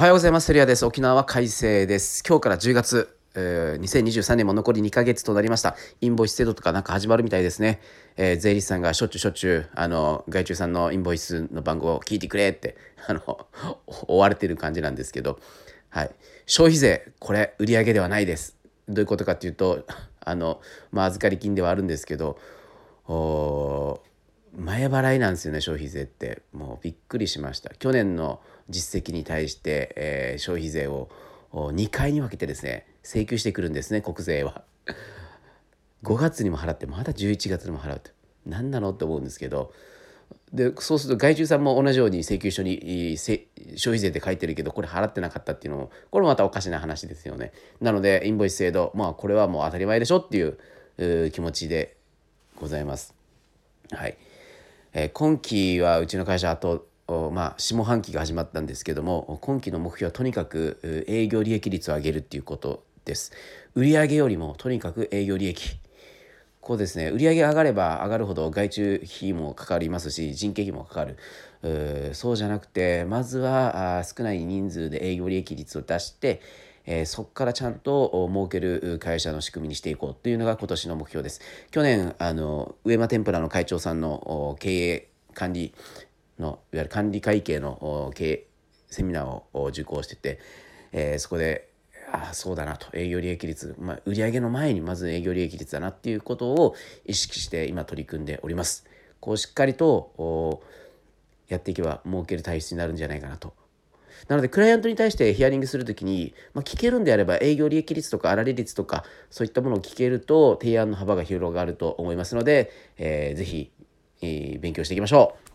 おはようございます。セリアです。沖縄は快晴です。今日から10月、えー2023年も残り2ヶ月となりました。インボイス制度とかなんか始まるみたいですね。えー税理士さんがしょっちゅうしょっちゅう、あの、外注さんのインボイスの番号を聞いてくれって、あの、追われてる感じなんですけど、はい。消費税、これ、売上ではないです。どういうことかっていうと、あの、まあ、預かり金ではあるんですけど、おー前払いなんですよね消費税って。もうびっくりしました。去年の実績に対して、えー消費税を2回に分けてですね請求してくるんですね国税は。5月にも払ってまだ11月にも払うと。何なのって思うんですけど。でそうすると外注さんも同じように請求書に消費税って書いてるけどこれ払ってなかったっていうのもこれもまたおかしな話ですよね。なのでインボイス制度まあこれはもう当たり前でしょっていう気持ちでございます。はい、えー今期はうちの会社あとまあ下半期が始まったんですけども今期の目標はとにかく営業利益率を上げるっていうことです。売上よりもとにかく営業利益。こうですね。売上上がれば上がるほど外注費もかかりますし人件費もかかる。うそうじゃなくてまずは少ない人数で営業利益率を出してえーそこからちゃんと儲ける会社の仕組みにしていこうというのが今年の目標です。去年あの上間天ぷらの会長さんの経営管理のいわゆる管理会計の経営セミナーを受講してて、えーそこでああそうだなと営業利益率、まあ、売上の前にまず営業利益率だなっていうことを意識して今取り組んでおります。こうしっかりとやっていけば儲ける体質になるんじゃないかなとなのでクライアントに対してヒアリングするときに、まあ、聞けるんであれば営業利益率とか粗利率とかそういったものを聞けると提案の幅が広がると思いますので、えーぜひ、えー勉強していきましょう。